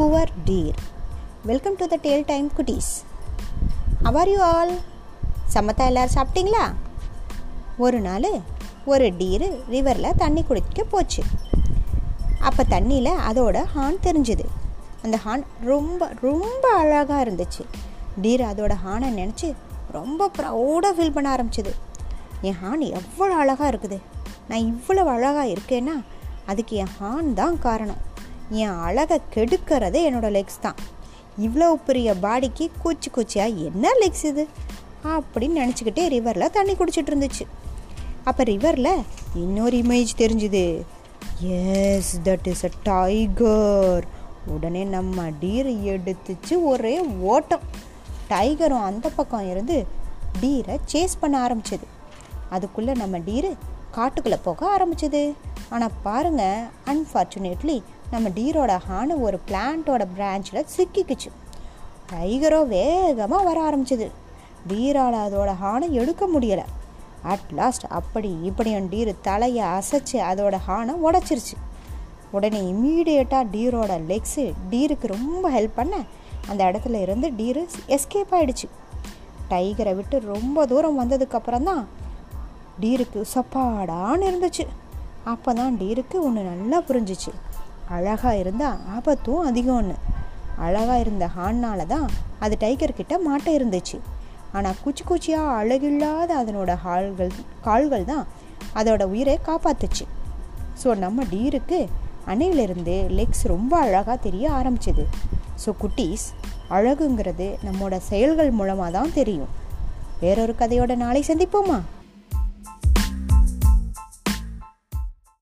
Poor deer welcome to the tale time குட்டீஸ் அவர் you all சமத்தா எல்லோரும் சாப்பிட்டீங்களா? ஒரு நாள் ஒரு டீரு ரிவரில் தண்ணி குடிக்க போச்சு. அப்போ தண்ணியில் அதோட ஹார்ன் தெரிஞ்சுது. அந்த ஹார்ன் ரொம்ப ரொம்ப அழகாக இருந்துச்சு. டீர் அதோட ஹானை நினச்சி ரொம்ப ப்ரௌடாக ஃபீல் பண்ண ஆரம்பிச்சிது. என் ஹான் எவ்வளோ அழகாக இருக்குது? நான் இவ்வளோ அழகாக இருக்கேன்னா அதுக்கு என் ஹான் தான் காரணம். என் அழகை கெடுக்கிறதே என்னோடய லெக்ஸ் தான். இவ்வளோ பெரிய பாடிக்கு கூச்சி கூச்சியாக என்ன லெக்ஸ் இது? அப்படின்னு நினச்சிக்கிட்டே ரிவரில் தண்ணி குடிச்சிட்டு இருந்துச்சு. அப்போ ரிவரில் இன்னொரு இமேஜ் தெரிஞ்சுது. Yes that is a tiger உடனே நம்ம டீரை எடுத்துச்சு ஒரே ஓட்டம். டைகரும் அந்த பக்கம் இருந்து டீரை சேஸ் பண்ண ஆரம்பிச்சது. அதுக்குள்ளே நம்ம டீரு காட்டுக்குள்ளே போக ஆரம்பிச்சது. ஆனால் பாருங்கள் அன்ஃபார்ச்சுனேட்லி நம்ம டீரோட ஹானு ஒரு பிளான்ட்டோட பிரான்ச்சில் சிக்கிக்குச்சு. டைகரோ வேகமாக வர ஆரம்பிச்சது. டீரால் அதோட ஹானை எடுக்க முடியலை. அட் லாஸ்ட் அப்படி இப்படியும் டீர் தலையை அசைச்சு அதோட ஹானை உடச்சிருச்சு. உடனே இம்மீடியட்டாக டீரோட லெக்ஸு டீருக்கு ரொம்ப ஹெல்ப் பண்ண அந்த இடத்துல இருந்து டீரு எஸ்கேப் ஆகிடுச்சு டைகரை விட்டு ரொம்ப தூரம் வந்ததுக்கப்புறம் தான் டீருக்கு சப்பாடான்னு இருந்துச்சு. அப்போ தான் டீருக்கு ஒன்று நல்லா புரிஞ்சிச்சு. அழகாக இருந்தால் ஆபத்தும் அதிகம்னு அழகாக இருந்த ஹான்னால தான் அது டைகர்கிட்ட மாட்ட இருந்துச்சு. ஆனால் குச்சி குச்சியாக அழகில்லாத அதனோட ஹால்கள் கால்கள் தான் அதோட உயிரை காப்பாத்துச்சு. ஸோ நம்ம டீருக்கு அணையிலிருந்து லெக்ஸ் ரொம்ப அழகாக தெரிய ஆரம்பிச்சிது. ஸோ குட்டீஸ் அழகுங்கிறது நம்மளோட செயல்கள் மூலமாக தான் தெரியும். வேறொரு கதையோட நாளை சந்திப்போமா?